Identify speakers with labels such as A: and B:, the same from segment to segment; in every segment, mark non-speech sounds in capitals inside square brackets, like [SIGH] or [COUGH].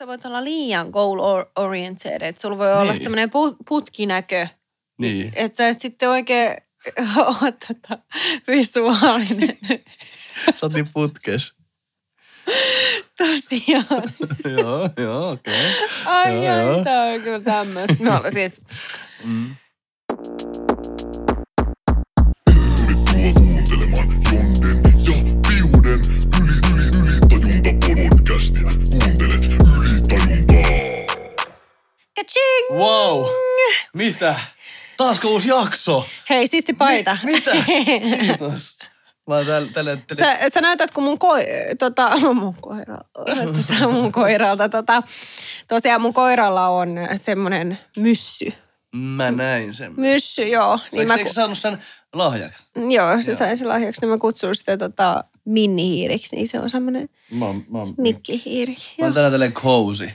A: sä voit olla liian goal oriented, että sulla voi olla
B: Niin.
A: semmoinen putkinäkö,
B: Niin.
A: että sä et sitten oikein [LAUGHS] ole tota visuaalinen. [LAUGHS]
B: Sä oot niin putkes. [LAUGHS]
A: Tosiaan.
B: joo, joo, okei.
A: Ai
B: Joo, joo.
A: ai, tää on kyllä tämmöistä. No siis,
B: Mm.
C: Tervetuloa kuuntelemaan Jonden
A: kaching!
B: Wow. Mitä? Taasko uusi jakso?
A: Hei, siisti paita.
B: Mi- mitä? [LAUGHS] Kiitos. Mä oon tälle, tälle, tälle.
A: Sä, sä näytät kuin mun, koi, tota, mun, koira, tota, mun koiralta. Tota, tosiaan mun koiralla on semmoinen myssy.
B: Mä näin sen.
A: Myssy, joo.
B: Niin
A: Niin
B: mä... Eikö saanut sen lahjaksi?
A: joo, se sai sen lahjaksi, niin mä kutsun sitä tota, minnihiiriksi, niin se on semmoinen
B: Mä oon, mä oon,
A: mikkihiiri.
B: mä oon tänään tälleen cozy.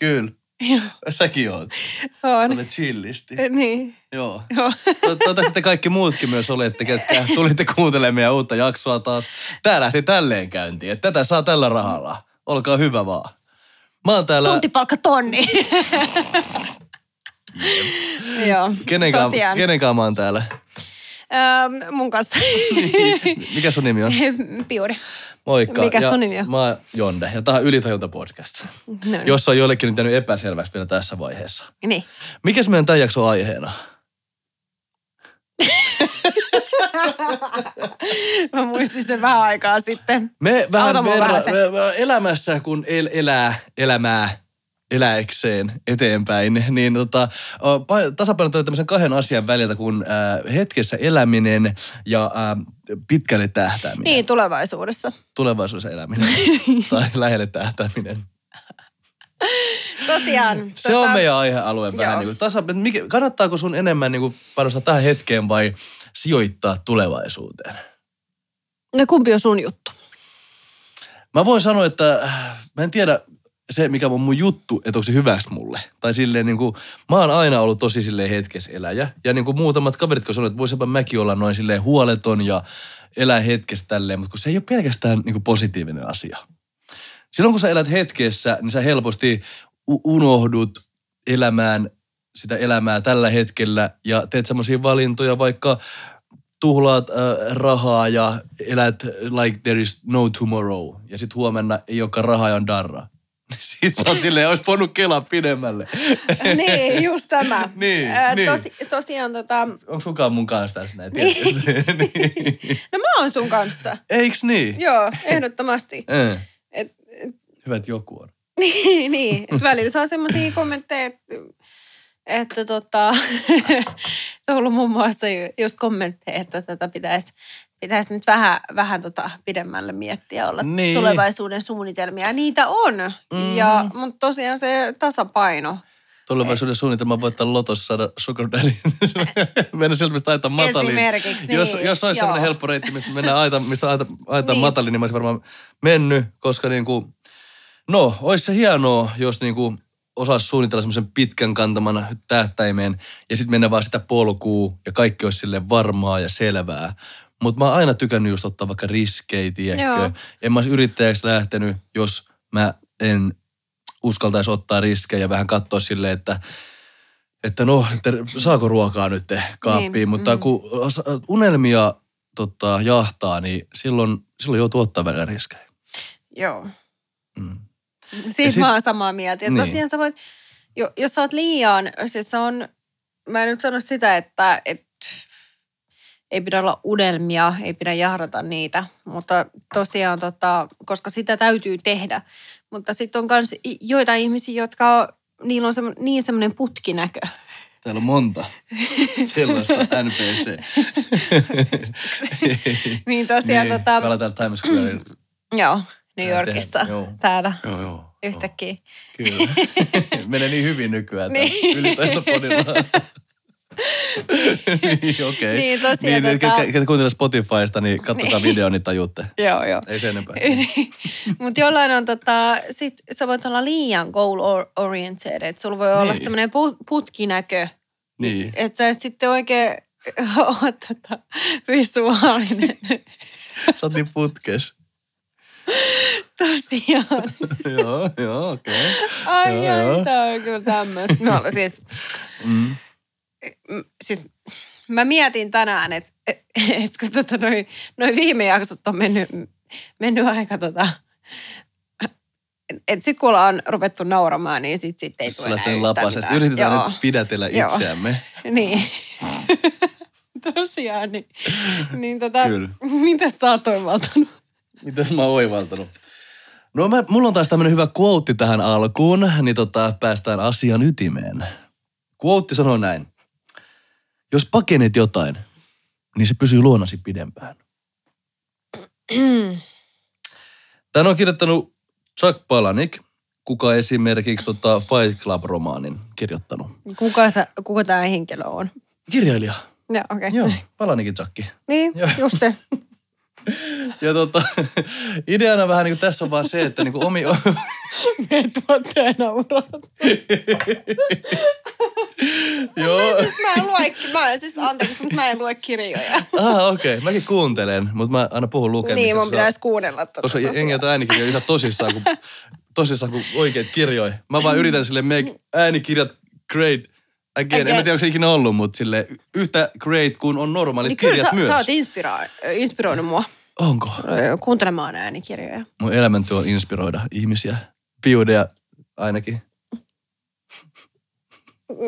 B: Kyllä.
A: Joo.
B: Säkin oot.
A: On.
B: Olet chillisti.
A: Niin.
B: Joo.
A: Joo.
B: To- Toivottavasti te kaikki muutkin myös olette, ketkä [LAUGHS] tulitte kuuntelemaan meidän uutta jaksoa taas. Tää lähti tälleen käyntiin, että tätä saa tällä rahalla. Olkaa hyvä vaan. Mä oon täällä...
A: Tuntipalkka tonni. [LAUGHS] Joo,
B: Kenenkaan,
A: tosiaan.
B: kenenkaan mä oon täällä?
A: Öö, mun kanssa. [LAUGHS]
B: Mikä sun nimi on?
A: Piuri.
B: Moikka.
A: Mikä sun nimi on?
B: Mä oon Jonde ja tää on Ylitajunta podcast.
A: No niin.
B: Jos on jollekin nyt jäänyt epäselväksi vielä tässä vaiheessa.
A: Niin.
B: Mikäs meidän tämän jakson aiheena? [LAUGHS]
A: Mä muistin sen vähän aikaa sitten.
B: Me vähän,
A: Auta mua
B: verra,
A: vähän se.
B: me, me elämässä, kun el, elää elämää eläikseen eteenpäin, niin tota, o, pa- tasapainottaa tämmöisen kahden asian väliltä kuin äh, hetkessä eläminen ja äh, pitkälle tähtääminen.
A: Niin, tulevaisuudessa.
B: Tulevaisuudessa eläminen [LAUGHS] tai lähelle tähtääminen.
A: Tosiaan.
B: Se on meidän aihealue vähän niin kuin tasa, mikä, kannattaako sun enemmän niin kuin panostaa tähän hetkeen vai sijoittaa tulevaisuuteen?
A: No kumpi on sun juttu?
B: Mä voin sanoa, että äh, mä en tiedä se, mikä on mun juttu, että onko se hyväksi mulle. Tai silleen niin kuin, mä oon aina ollut tosi silleen hetkessä eläjä. Ja niin kuin muutamat kaverit, kun sanoivat, että voisipa mäkin olla noin silleen huoleton ja elää hetkessä tälleen. Mutta kun se ei ole pelkästään niin kuin positiivinen asia. Silloin kun sä elät hetkessä, niin sä helposti unohdut elämään sitä elämää tällä hetkellä ja teet semmoisia valintoja, vaikka tuhlaat äh, rahaa ja elät like there is no tomorrow. Ja sitten huomenna ei olekaan rahaa ja on darra. Sitten sä oot [LAUGHS] silleen, olisi voinut kelaa pidemmälle.
A: niin, just tämä. [LAUGHS]
B: Niin,
A: Ää,
B: niin.
A: Tosi, tosiaan tota,
B: Onko sunkaan mun kanssa tässä näin?
A: Niin. [LAUGHS]
B: niin.
A: no mä oon sun kanssa.
B: Eiks niin?
A: Joo, ehdottomasti.
B: Eh,
A: Et,
B: Hyvä, että joku on.
A: niin, niin. Et välillä saa semmoisia kommentteja, että, että tota, on ollut muun muassa ju- just kommentteja, että tätä pitäisi pitäisi nyt vähän, vähän tota pidemmälle miettiä, olla
B: Niin.
A: niin. tulevaisuuden suunnitelmia. Ja niitä on, mm. ja, mutta tosiaan se tasapaino.
B: Tulevaisuuden suunnitelma voittaa lotossa saada sugar daddy. [LAUGHS] Mennä sieltä, mistä aita mataliin.
A: Esimerkiksi,
B: Jos,
A: niin,
B: jos olisi
A: joo.
B: sellainen helppo reitti, mistä mennään aita, mistä aita, aita
A: Niin.
B: mataliin, niin mä olisin varmaan mennyt, koska niin kuin, no, olisi se hienoa, jos niin kuin osaisi suunnitella semmoisen pitkän kantaman tähtäimeen ja sitten mennä vaan sitä polkua ja kaikki olisi sille varmaa ja selvää. Mutta mä oon aina tykännyt just ottaa vaikka riskejä, tiedätkö?
A: Joo.
B: En mä olisi yrittäjäksi lähtenyt, jos mä en uskaltaisi ottaa riskejä ja vähän katsoa silleen, että että no, että saako ruokaa nyt kaappiin,
A: Niin,
B: mutta
A: mm.
B: kun unelmia tota, jahtaa, niin silloin, silloin joutuu ottaa välillä riskejä.
A: Joo.
B: Mm.
A: Siis
B: sit-
A: mä oon samaa mieltä. Ja
B: Niin.
A: tosiaan sä voit, jo, jos sä oot liian, siis se on, mä en nyt sano sitä, että, että ei pidä olla unelmia, ei pidä jahdata niitä, mutta tosiaan, tota, koska sitä täytyy tehdä. Mutta sitten on myös joitain ihmisiä, jotka on, niillä on semmo, niin semmoinen putkinäkö.
B: Täällä on monta [LAUGHS] sellaista NPC. [LAUGHS]
A: Niin tosiaan,
B: niin,
A: tota,
B: Me täällä Times Square. [CLEARS THROAT]
A: joo, New Yorkissa,
B: joo.
A: täällä
B: joo, joo.
A: yhtäkkiä.
B: Kyllä. [LAUGHS] Menee niin hyvin nykyään
A: Niin.
B: niin. ylitaitopodilla. Niin, [LAUGHS] okei.
A: Niin, tosiaan
B: Niin, niin,
A: tota-
B: ketkä, ketkä kuuntelee Spotifysta, niin katsokaa
A: Niin.
B: video, niin tajutte. [LAUGHS]
A: Joo, joo.
B: Ei se enempää.
A: Mutta jollain on tota, sit sä voit olla liian goal or- oriented, että sulla voi olla
B: Niin.
A: semmoinen pu- putkinäkö,
B: Niin.
A: että sä et sitten oikein [LAUGHS] ole tota visuaalinen.
B: Sä oot niin putkes.
A: tosiaan.
B: joo, joo, okei. Okay.
A: Ai,
B: Joo, joo.
A: ai, tää on kyllä tämmöistä. No siis,
B: Mm.
A: Siis mä mietin tänään, että et, et, kun tota noi, noi viime jaksot on mennyt, mennyt aika tota, että sit kun ollaan ruvettu nauramaan, niin sit, sit ei tule enää mitään.
B: Yritetään
A: Joo.
B: nyt pidätellä
A: Joo.
B: itseämme. [LAUGHS]
A: Niin. [LAUGHS] Tosiaan, niin, niin tota,
B: Kyllä. [LAUGHS]
A: mitä sä oot toivaltanut?
B: Mitäs mä oon oivaltanut? No mä, mulla on taas tämmönen hyvä quote tähän alkuun, niin tota, päästään asian ytimeen. Quote sanoo näin. Jos pakenet jotain, niin se pysyy luonasi pidempään. [CLEARS THROAT] Tän on kirjoittanut Chuck Palahniuk, kuka esimerkiksi tota Fight Club-romaanin kirjoittanut.
A: Kuka, tä, kuka tämä henkilö on?
B: Kirjailija.
A: Joo, okei. Okay.
B: Joo, Palahniukin Chuck.
A: Niin,
B: Joo.
A: just se. [LAUGHS]
B: Ja tota, ideana vähän niin kuin tässä on vaan se, että niin kuin omi...
A: Me tuottaja nauraa.
B: Joo.
A: Siis mä en lue, mä, siis anteeksi, mutta mä en lue kirjoja.
B: Ah, okei. Okay. Mäkin kuuntelen, mutta mä aina puhun lukemisesta.
A: Niin, mun pitäisi kuunnella tota
B: Koska jengi ottaa äänikirjoja ihan tosissaan, kun, tosissaan kuin oikeat kirjoja. Mä vaan yritän sille make äänikirjat great again. En
A: Again.
B: tiedä, onko se ikinä ollut, mutta sille yhtä great kuin on normaalit
A: Niin kyllä
B: kirjat
A: sä,
B: myös.
A: sä oot inspira- inspiroinut mua
B: Onko?
A: kuuntelemaan äänikirjoja.
B: Mun elämäntyö on inspiroida ihmisiä. Piudeja ainakin.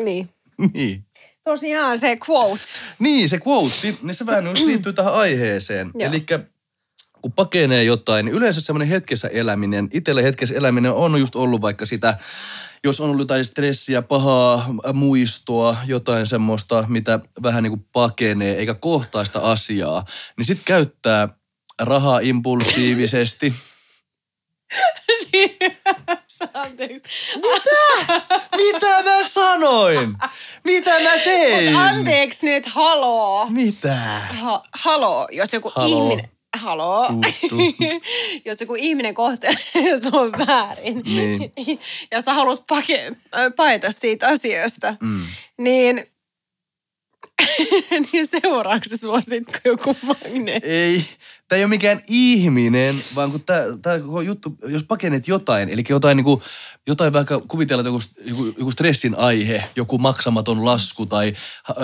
A: Niin.
B: niin.
A: Tosiaan se quote.
B: Niin, se quote, niin se vähän [CLEARS THROAT] liittyy tähän aiheeseen. Eli kun pakenee jotain, niin yleensä semmoinen hetkessä eläminen, itselle hetkessä eläminen on just ollut vaikka sitä, jos on ollut jotain stressiä, pahaa muistoa, jotain semmoista, mitä vähän niin kuin pakenee, eikä kohtaa sitä asiaa, niin sitten käyttää rahaa impulsiivisesti. [LAUGHS]
A: Anteeksi.
B: Mitä mä sanoin? Mitä mä tein?
A: Anteeksi nyt, haloo.
B: Mitä?
A: Ha, haloo, jos joku
B: Haloo.
A: ihminen... Haloo.
B: Tuttu. [LAUGHS]
A: jos joku ihminen kohtelee [LAUGHS] se on väärin
B: Niin. [LAUGHS]
A: ja sä haluat pake, äh, paeta siitä asiasta,
B: Mm.
A: niin, [LAUGHS] niin seuraako se sua sitten joku magneetti?
B: Ei, tämä ei ole mikään ihminen, vaan kun tämä, koko juttu, jos pakenet jotain, eli jotain, niin kuin, jotain vaikka kuvitella joku, joku, joku stressin aihe, joku maksamaton lasku tai äh,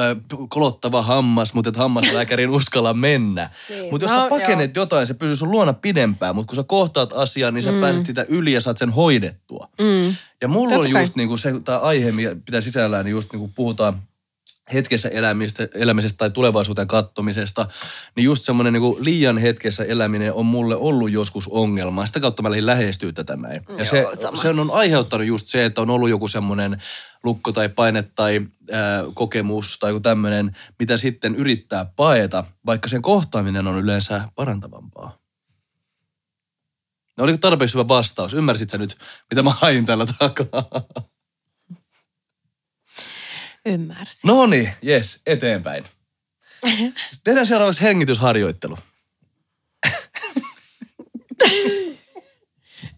B: kolottava hammas, mutta et hammaslääkärin uskalla mennä.
A: Niin.
B: Mutta jos
A: No,
B: sä pakenet jotain, se pysyy sun luona pidempään, mutta kun sä kohtaat asian, niin sä mm. pääset sitä yli ja saat sen hoidettua.
A: Mm.
B: Ja mulla
A: Totta
B: on just niinku se, tämä aihe, mikä pitää sisällään, niin just niinku puhutaan hetkessä elämistä, elämisestä tai tulevaisuuteen kattomisesta, niin just semmoinen niinku liian hetkessä eläminen on mulle ollut joskus ongelma. Sitä kautta mä lähdin lähestyä tätä näin. Ja
A: Joo,
B: se,
A: sama.
B: se on aiheuttanut just se, että on ollut joku semmoinen lukko tai paine tai ää, kokemus tai joku tämmöinen, mitä sitten yrittää paeta, vaikka sen kohtaaminen on yleensä parantavampaa. No oliko tarpeeksi hyvä vastaus? Ymmärsit sä nyt, mitä mä hain tällä takaa? [LAUGHS]
A: Ymmärsin.
B: No niin, jes, eteenpäin. [LAUGHS] Tehdään seuraavaksi hengitysharjoittelu.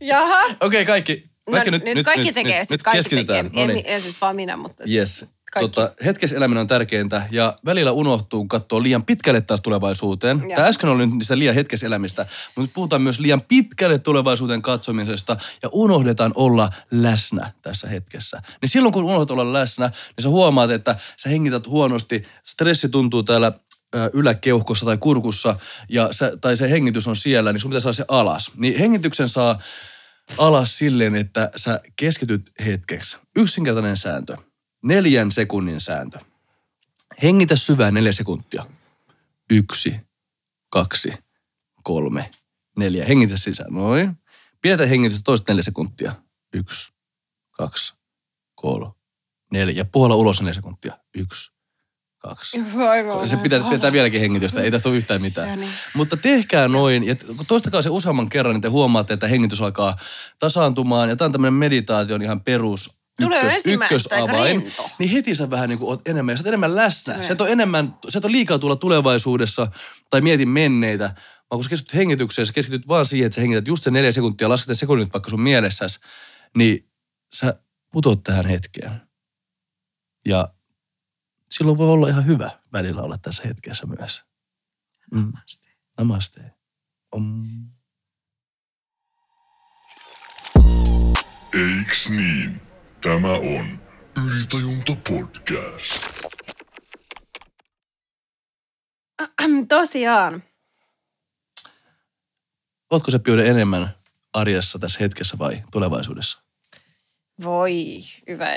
A: Jaha.
B: Okei, okay, kaikki.
A: No,
B: Kaikki
A: nyt, nyt, kaikki tekee,
B: nyt,
A: siis
B: nyt
A: kaikki tekee.
B: No
A: En,
B: niin.
A: en siis vaan minä, mutta siis
B: Yes.
A: Kaikki.
B: Tota, hetkessä eläminen on tärkeintä ja välillä unohtuu, kun katsoo liian pitkälle taas tulevaisuuteen.
A: Joo.
B: Tämä äsken oli nyt sitä liian hetkessä elämistä, mutta nyt puhutaan myös liian pitkälle tulevaisuuteen katsomisesta ja unohdetaan olla läsnä tässä hetkessä. Niin silloin kun unohdat olla läsnä, niin sä huomaat, että sä hengität huonosti, stressi tuntuu täällä yläkeuhkossa tai kurkussa ja sä, tai se hengitys on siellä, niin sun pitää saada se alas. Niin hengityksen saa alas silleen, että sä keskityt hetkeksi. Yksinkertainen sääntö. Neljän sekunnin sääntö. Hengitä syvään neljä sekuntia. Yksi, kaksi, kolme, neljä. Hengitä sisään. Noin. Pidetään hengitystä toiset neljä sekuntia. Yksi, kaksi, kolme, neljä. Ja puhalla ulos neljä sekuntia. Yksi, kaksi,
A: Voi, voi,
B: se pitää, pitää vieläkin hengitystä, ei tästä ole yhtään mitään.
A: Ja niin.
B: Mutta tehkää noin, ja toistakaa se useamman kerran, niin te huomaatte, että hengitys alkaa tasaantumaan. Ja tämä on tämmöinen meditaation ihan perus
A: Tulee
B: ykkös, ykkösavain. Niin heti sä vähän niin kuin oot enemmän, ja sä oot enemmän läsnä.
A: Niin.
B: Sä et ole enemmän, sä et ole liikaa tulla tulevaisuudessa tai mietin menneitä, vaan kun sä keskityt hengitykseen, sä keskityt vaan siihen, että sä hengität just se neljä sekuntia, lasket ne sekunnit vaikka sun mielessäsi, niin sä putot tähän hetkeen. Ja silloin voi olla ihan hyvä välillä olla tässä hetkessä myös. Mm. Namaste. Om.
C: Eiks niin? Tämä on Ylitajunta podcast.
A: Tosiaan.
B: Ootko se piude enemmän arjessa tässä hetkessä vai tulevaisuudessa?
A: Voi, hyvä,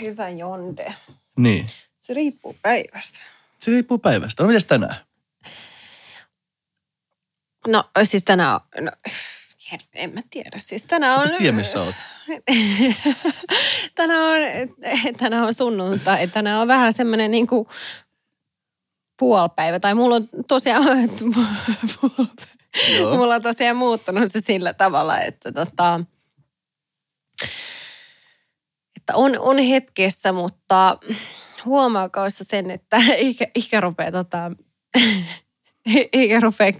A: hyvä jonde.
B: Niin.
A: Se riippuu päivästä.
B: Se riippuu päivästä. No mitäs tänään?
A: No siis tänään no, her- en mä tiedä. Siis tänään on...
B: Tiedä, missä oot? [LAUGHS]
A: tänään on, tänään on sunnuntai. Tänään on vähän semmoinen niin kuin puolipäivä. Tai mulla on tosiaan,
B: Joo.
A: mulla on tosiaan muuttunut se sillä tavalla, että tota, että on, on hetkessä, mutta huomaako se sen, että ikä, ikä rupeaa tota, ikä rupeaa,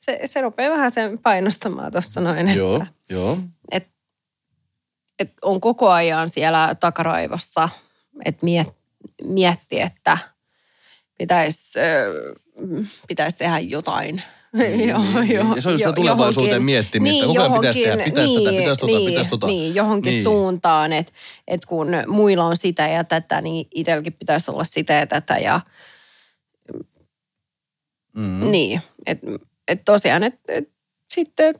A: se, se rupeaa vähän sen painostamaan tuossa noin, että
B: Joo, joo.
A: et, et on koko ajan siellä takaraivossa, että miet, mietti, että pitäisi pitäis tehdä jotain.
B: Niin, [LAUGHS]
A: Joo,
B: niin,
A: joo,
B: niin. Ja se on just
A: jo-
B: tulevaisuuteen
A: johonkin-
B: miettimistä. Koko ajan pitäisi tehdä, pitäisi tätä, pitäisi tota,
A: niin,
B: pitäisi tota.
A: Niin, johonkin
B: Niin.
A: suuntaan, että et kun muilla on sitä ja tätä, niin itselläkin pitäisi olla sitä ja tätä. Ja,
B: mm.
A: Niin, että et tosiaan, että et sitten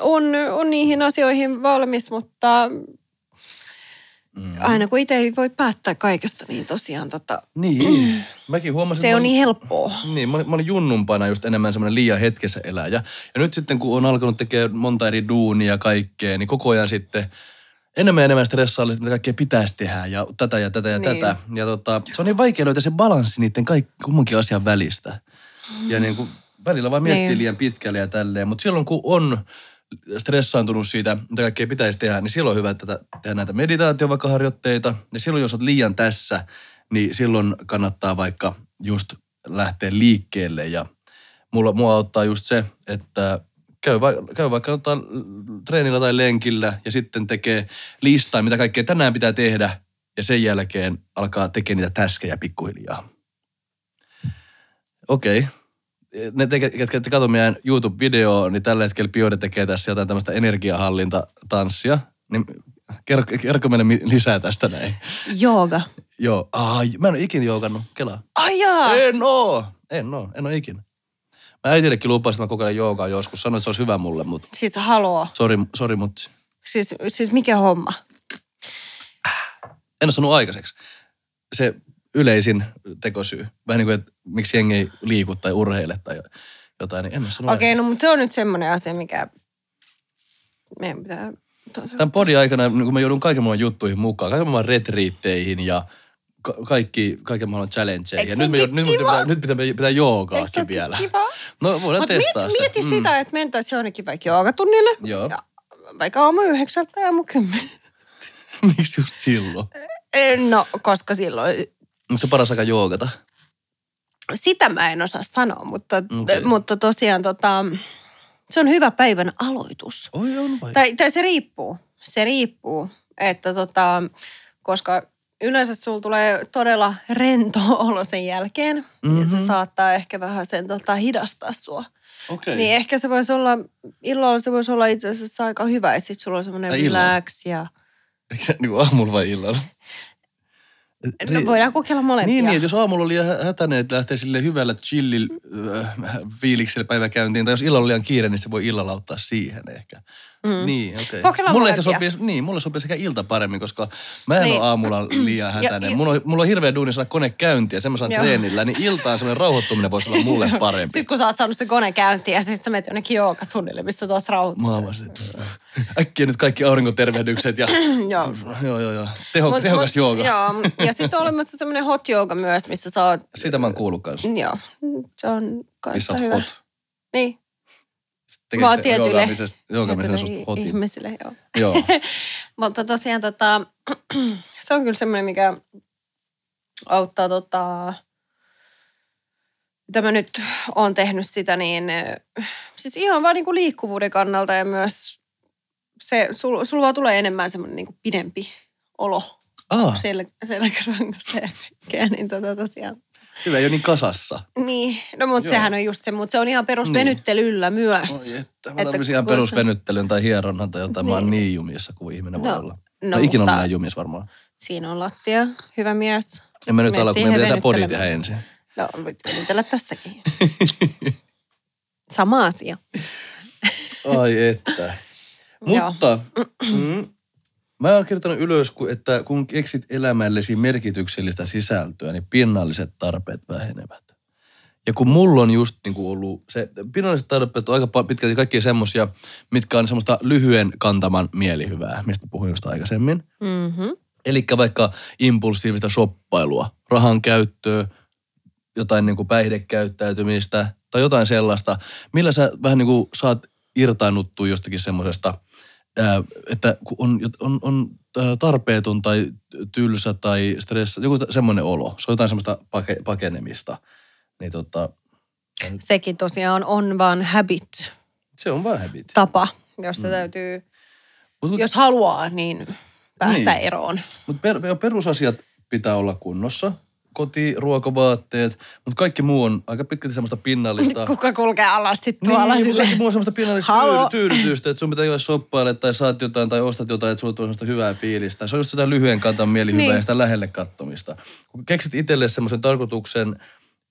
A: on, on niihin asioihin valmis, mutta
B: Mm.
A: aina kun itse ei voi päättää kaikesta, niin tosiaan tota,
B: Niin, mäkin huomasin.
A: se on niin helppoa.
B: Niin, mä olin, mä olin junnumpana just enemmän semmoinen liian hetkessä eläjä. Ja nyt sitten kun on alkanut tekemään monta eri duunia ja kaikkea, niin koko ajan sitten enemmän ja enemmän stressailla, että mitä kaikkea pitäisi tehdä ja tätä ja tätä ja
A: Niin.
B: tätä. Ja tota, se on niin vaikea löytää se balanssi niiden kaikki, kummankin asian välistä. Ja niin kuin välillä vaan miettii
A: Niin.
B: liian pitkälle ja tälleen. Mutta silloin kun on stressaantunut siitä, mitä kaikkea pitäisi tehdä, niin silloin on hyvä tätä, tehdä näitä meditaatio vaikka harjoitteita. Ja silloin, jos olet liian tässä, niin silloin kannattaa vaikka just lähteä liikkeelle. Ja mulla, mua auttaa just se, että käy, va, käy vaikka ottaa treenillä tai lenkillä ja sitten tekee listaa, mitä kaikkea tänään pitää tehdä. Ja sen jälkeen alkaa tekemään niitä täskejä pikkuhiljaa. Okei. Okay ne, te, ketkä te katso meidän YouTube-videoa, niin tällä hetkellä Biode tekee tässä jotain tämmöistä energiahallintatanssia. Niin kerro, kerro meille lisää tästä näin.
A: Jooga.
B: Joo, ai, mä en ole ikinä joogannut, kelaa.
A: Ai jaa.
B: En oo, en oo, en oo ikinä. Mä äitillekin lupasin, että mä kokeilen joogaa joskus. Sanoin, että se olisi hyvä mulle, mutta
A: Siis haloo.
B: sori, sori mutta
A: Siis, siis mikä homma?
B: en ole sanonut aikaiseksi. Se yleisin tekosyy, vähän niin kuin, että miksi jengi ei liiku tai urheile tai jotain, niin en ole sanonut
A: Okei,
B: aikaiseksi.
A: no mutta se on nyt semmoinen asia, mikä meidän pitää... Tuota,
B: Tämän podin aikana, niin kun mä joudun kaiken maailman juttuihin mukaan, kaiken maailman retriitteihin ja ka- kaikki, kaiken maailman challengeihin. Ja nyt, me, nyt, pitää, nyt pitää, pitää joogaakin vielä.
A: kiva?
B: No voidaan
A: Mutta
B: testaa
A: mieti,
B: se.
A: mieti sitä, että mentäisiin jonnekin vaikka joogatunnille.
B: Joo.
A: Ja vaikka aamu yhdeksältä ja aamu kymmenen. [LAUGHS]
B: Miksi just silloin?
A: No, koska silloin...
B: Onko se paras aika joogata?
A: Sitä mä en osaa sanoa, mutta, okay. mutta tosiaan tota, se on hyvä päivän aloitus.
B: Oi on vai?
A: Tai, tai se riippuu. Se riippuu, että tota, koska yleensä sulla tulee todella rento [LAUGHS] olo sen jälkeen. Mm-hmm. Ja se
B: Mhm.
A: saattaa ehkä vähän sen tota, hidastaa sua.
B: Okei.
A: Niin ehkä se voisi olla, illalla se voisi olla itse asiassa aika hyvä, että sit sulla on semmoinen relax ja...
B: Eikö se niin aamulla vai illalla?
A: No, voidaan kokeilla molempia.
B: Niin, niin, jos aamulla oli hätäinen, että lähtee sille hyvällä chillillä äh, fiiliksellä päiväkäyntiin, tai jos illalla on liian kiire, niin se voi illalla auttaa siihen ehkä. Mm. Niin, okei. Okay. Mulle ehkä sopii, niin, mulle sopii sekä ilta paremmin, koska mä en
A: Niin.
B: ole aamulla liian hätäinen. mulla, on, mulla on hirveä duuni saada kone käyntiä, ja sen mä saan
A: Joo.
B: treenillä, niin iltaan semmoinen rauhoittuminen voisi olla mulle parempi.
A: Sitten kun sä oot saanut se kone käyntiin ja sitten sä menet jonnekin joogatunnille, missä taas rauhoitut.
B: Mä avasin, [LAUGHS] äkkiä nyt kaikki aurinkotervehdykset ja [CLEARS THROAT]
A: Joo.
B: joo, joo, joo. Teho,
A: Mut-
B: tehokas
A: mut-
B: jooga.
A: Joo, ja sitten on olemassa semmoinen hot yoga myös, missä sä oot,
B: Sitä mä oon kuullut kanssa.
A: joo, se on
B: Missä
A: kanssa
B: oot
A: hyvä.
B: hot.
A: Niin,
B: Tekeekö se joogaamisesta- joogaamisesta susta hotin?
A: ihmisille, joo.
B: Joo. [LAUGHS]
A: Mutta tosiaan tota, [CLEARS THROAT] se on kyllä semmoinen, mikä auttaa tota, mitä mä nyt oon tehnyt sitä, niin siis ihan vaan niinku liikkuvuuden kannalta ja myös se, sul, sul vaan tulee enemmän semmoinen niinku pidempi olo
B: Ah,
A: sel, selkärangasta ja kaikkea, niin tota tosiaan.
B: Hyvä, ei ole niin kasassa.
A: Niin, no mutta sehän on just se, mutta se on ihan perusvenyttelyllä myös.
B: Oi että, mä
A: Että
B: tarvitsin ihan
A: kun se-
B: perusvenyttelyn tai hieronnan tai jotain. Mä oon
A: Niin.
B: niin jumissa kuin ihminen voi
A: No,
B: olla.
A: no,
B: No, ikinä
A: mutta-
B: jumissa varmaan.
A: Siinä on lattia, hyvä mies.
B: En mä nyt ala, kun me pitää podi tehdä ensin.
A: No, voit venytellä tässäkin. Sama asia.
B: Ai että. Mutta mm, mä oon kirjoittanut ylös, että kun keksit elämällesi merkityksellistä sisältöä, niin pinnalliset tarpeet vähenevät. Ja kun mulla on just niin kuin ollut, se pinnalliset tarpeet on aika pitkälti kaikki semmosia, mitkä on semmoista lyhyen kantaman mielihyvää, mistä puhuin just aikaisemmin.
A: Mm-hmm.
B: Eli vaikka impulsiivista shoppailua, rahan käyttöä, jotain niin kuin päihdekäyttäytymistä tai jotain sellaista, millä sä vähän niin kuin saat irtaannuttua jostakin semmoisesta, että on, on, on tarpeeton tai tylsä tai stressa, joku semmoinen olo. Se on jotain semmoista pake, pakenemista. Niin tota,
A: Sekin tosiaan on vaan habit,
B: se on vaan habit.
A: tapa, josta täytyy,
B: Mut,
A: jos haluaa, niin päästä
B: Niin.
A: eroon.
B: Mutta per, perusasiat pitää olla kunnossa. Koti, ruokavaatteet, mutta kaikki muu on aika pitkälti semmoista pinnallista. [LAUGHS]
A: Kuka kulkee alasti tuolla
B: niin,
A: sille?
B: kaikki muu on semmoista pinnallista
A: Halo.
B: tyydy- tyydytystä, että sun pitää jotain shoppailla tai saat jotain tai ostat jotain, että sulla tulee semmoista hyvää fiilistä. Se on just sitä lyhyen kantan mielihyvää
A: Niin.
B: ja sitä lähelle kattomista. Kun keksit itselle semmoisen tarkoituksen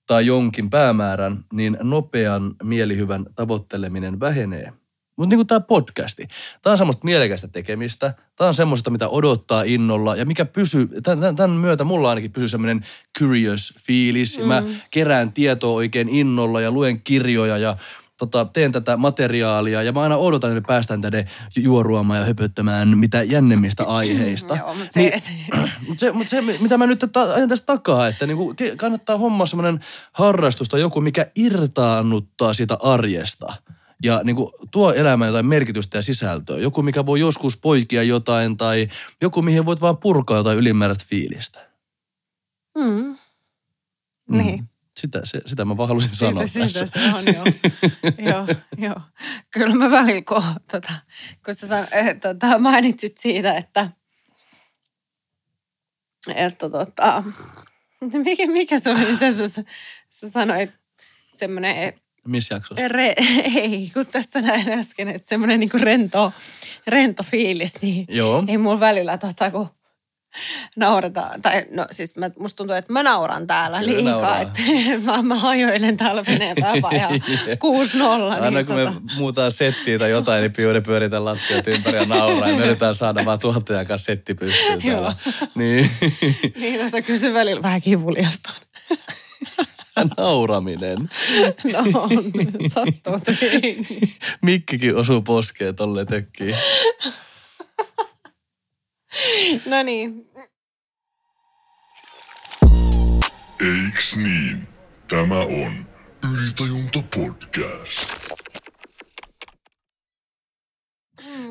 B: tai jonkin päämäärän, niin nopean mielihyvän tavoitteleminen vähenee. Mutta niin kuin tämä podcasti, tämä on semmoista mielekästä tekemistä, tämä on semmoista, mitä odottaa innolla ja mikä pysyy, tämän, tämän- myötä mulla ainakin pysyy semmoinen curious fiilis. Mm. Mä kerään tietoa oikein innolla ja luen kirjoja ja tota, teen tätä materiaalia ja mä aina odotan, että me päästään tänne juoruamaan ja höpöttämään mitä jännemmistä aiheista.
A: Joo, mutta se,
B: Niin- [CLEARS THROAT]
A: se,
B: mutta se, mut se, mitä mä nyt ta- ajan tästä takaa, että niinku kannattaa hommaa semmoinen harrastus tai joku, mikä irtaannuttaa sitä arjesta. Ja niinku tuo elämään jotain merkitystä ja sisältöä. Joku, mikä voi joskus poikia jotain tai joku, mihin voit vaan purkaa jotain ylimääräistä fiilistä.
A: mm.
B: Mm.
A: Niin.
B: Sitä, se, sitä mä vaan halusin sanoa
A: Siitä, siitä
B: tässä.
A: se on, joo. [LAUGHS] joo, joo. Kyllä mä välillä, kun, tota, kun sä san, eh, tota, mainitsit siitä, että, että tota, mikä, mikä se oli, mitä sä, sä sanoit, semmoinen,
B: Missä jaksossa?
A: re, [LAUGHS] ei, kun tässä näin äsken, että semmoinen niinku rento, rento fiilis, niin
B: Joo.
A: ei mulla välillä tota, kun naurataan, tai no siis mä, musta tuntuu, että mä nauran täällä
B: Kyllä
A: liikaa,
B: nauraa.
A: että [LAUGHS] mä, mä hajoilen täällä veneen tapa ihan 6-0.
B: Aina
A: niin,
B: kun
A: tota,
B: me muutaan settiä tai jotain, niin pyöri pyöritään lattiat ympäri ja nauraa. Ja me yritetään saada vaan tuottajan kanssa setti pystyyn täällä. Niin.
A: niin, tota kysy välillä vähän kivuliasta. [LAUGHS]
B: Nauraminen.
A: No on, sattuu.
B: Mikkikin osuu poskeen tolle tökkiin.
A: No niin,
C: Eiks niin? Tämä on Ylitajunta podcast.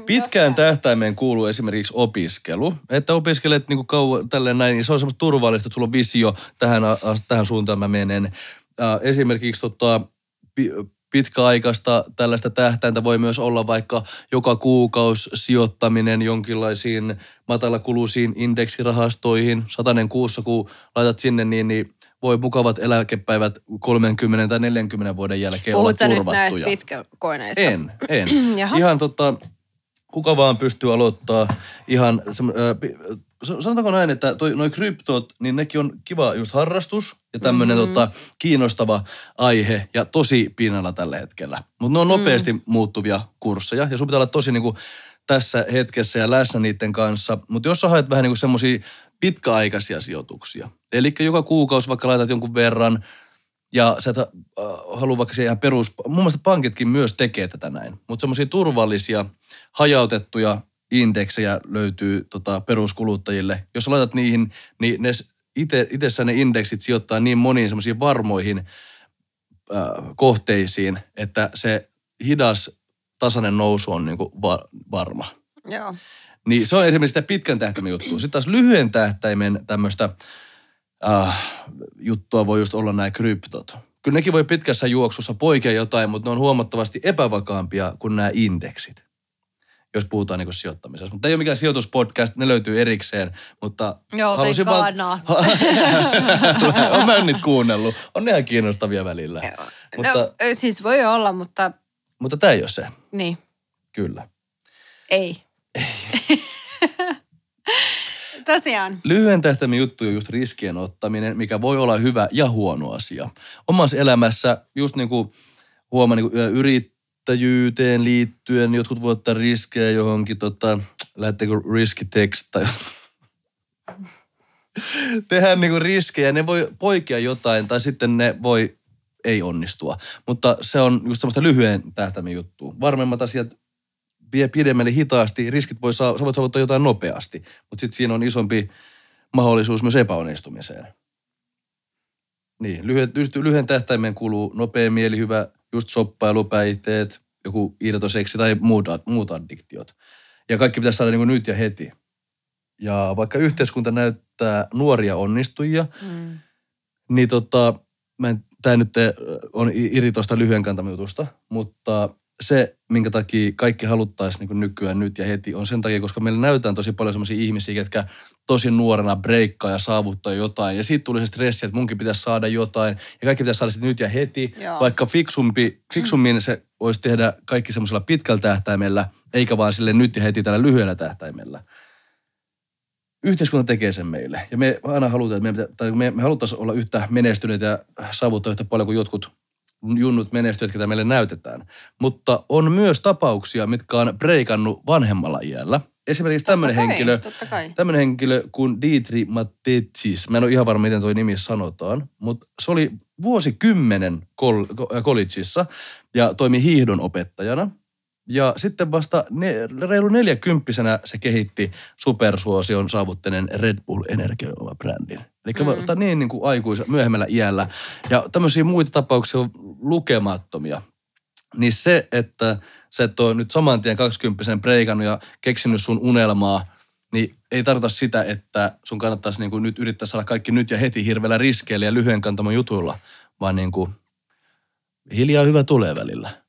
B: Pitkään tähtäimeen kuuluu esimerkiksi opiskelu. Että opiskelet niin kauan tälleen näin, niin se on semmoista turvallista, että sulla on visio, tähän, tähän suuntaan mä menen. Esimerkiksi tota, pi- pitkäaikaista tällaista tähtäintä voi myös olla vaikka joka kuukausi sijoittaminen jonkinlaisiin matalakuluisiin indeksirahastoihin. Satanen kuussa, kun laitat sinne, niin, niin voi mukavat eläkepäivät 30 tai 40 vuoden jälkeen olla
A: puhut nyt
B: turvattuja.
A: näistä pitkäkoineista?
B: En, en. [CLEARS THROAT] Ihan tota, kuka vaan pystyy aloittaa ihan, sanotaanko näin, että toi, noi kryptot, niin nekin on kiva just harrastus ja tämmöinen mm-hmm. tota, kiinnostava aihe ja tosi pinnalla tällä hetkellä. Mutta ne on nopeasti mm. muuttuvia kursseja ja sun pitää olla tosi niinku tässä hetkessä ja läsnä niiden kanssa. Mutta jos sä haet vähän niinku semmoisia pitkäaikaisia sijoituksia, eli joka kuukausi vaikka laitat jonkun verran, ja sä et äh, halua vaikka se ihan perus, mun mielestä pankitkin myös tekee tätä näin, mutta semmoisia turvallisia, hajautettuja indeksejä löytyy tota, peruskuluttajille. Jos sä laitat niihin, niin ne ite, itessä ne indeksit sijoittaa niin moniin semmoisiin varmoihin äh, kohteisiin, että se hidas tasainen nousu on niinku va- varma.
A: Joo.
B: Niin se on esimerkiksi sitä pitkän tähtäimen juttua. Sitten taas lyhyen tähtäimen tämmöistä äh, juttua voi just olla nämä kryptot. Kyllä nekin voi pitkässä juoksussa poikia jotain, mutta ne on huomattavasti epävakaampia kuin nämä indeksit. jos puhutaan niin sijoittamisesta. Mutta ei ole mikään sijoituspodcast, ne löytyy erikseen, mutta
A: Joo,
B: halusin vaan... [LAUGHS] Olen mä niitä kuunnellut. On ne ihan kiinnostavia välillä. Mutta,
A: No, ö, siis voi olla, mutta
B: mutta tämä ei ole se,
A: niin,
B: kyllä.
A: ei. [LAUGHS] Tosiaan.
B: Lyhyen tähtäimen juttu on just riskien ottaminen, mikä voi olla hyvä ja huono asia. Omassa elämässä just niin kuin huomaan niin kuin yrittäjyyteen liittyen, jotkut voi ottaa riskejä johonkin, tota, lähettekö riskitext tai [LAUGHS] tehdään niin kuin riskejä. Ne voi poikia jotain tai sitten ne voi ei onnistua. Mutta se on just semmoista lyhyen tähtäimen juttua. Varmemmat asiat vie pidemmälle hitaasti. Riskit voi saa, voit saavuttaa jotain nopeasti, mutta sitten siinä on isompi mahdollisuus myös epäonnistumiseen. Niin, lyhyen, just lyhyen tähtäimen kuluu nopea mielihyvä, just shoppailu, päihteet, joku irtoseksi tai muut, muut addiktiot. Ja kaikki pitäisi saada niin kuin nyt ja heti. Ja vaikka yhteiskunta näyttää nuoria onnistujia,
A: Mm.
B: niin tota, mä en, tää nyt eh, on i- iri tuosta lyhyen kantaman jutusta, mutta se, minkä takia kaikki haluttaisiin niin nykyään nyt ja heti, on sen takia, koska meillä näytetään tosi paljon sellaisia ihmisiä, ketkä tosi nuorena breikkaa ja saavuttaa jotain. Ja siitä tuli se stressi, että munkin pitäisi saada jotain. Ja kaikki pitäisi saada sitten nyt ja heti.
A: Joo.
B: Vaikka fiksumpi, fiksummin se olisi tehdä kaikki semmoisella pitkällä tähtäimellä, eikä vaan sille nyt ja heti tällä lyhyellä tähtäimellä yhteiskunta tekee sen meille. Ja me aina halutaan, että me, pitä- tai me, me haluttaisiin olla yhtä menestyneitä ja saavuttaa yhtä paljon kuin jotkut junnut menestyjät, ketä meille näytetään. Mutta on myös tapauksia, mitkä on breikannut vanhemmalla iällä. Esimerkiksi tämmöinen henkilö, tämmöinen henkilö kuin Dietri Mattetsis. Mä en ole ihan varma, miten toi nimi sanotaan, mutta se oli vuosikymmenen kol- ko- collegeissa ja toimi hiihdon opettajana. Ja sitten vasta ne, reilu neljäkymppisenä se kehitti supersuosion saavuttaneen Red Bull Energiajuoma-brändin. Eli
A: Mm.
B: vasta niin, niin kuin aikuis, myöhemmällä iällä. Ja tämmöisiä muita tapauksia on lukemattomia. Niin se, että sä et ole nyt saman tien 20 breikannut ja keksinyt sun unelmaa, niin ei tarkoita sitä, että sun kannattaisi niin kuin nyt yrittää saada kaikki nyt ja heti hirveällä riskeillä ja lyhyen kantaman jutuilla, vaan niin kuin hiljaa hyvä tulee välillä.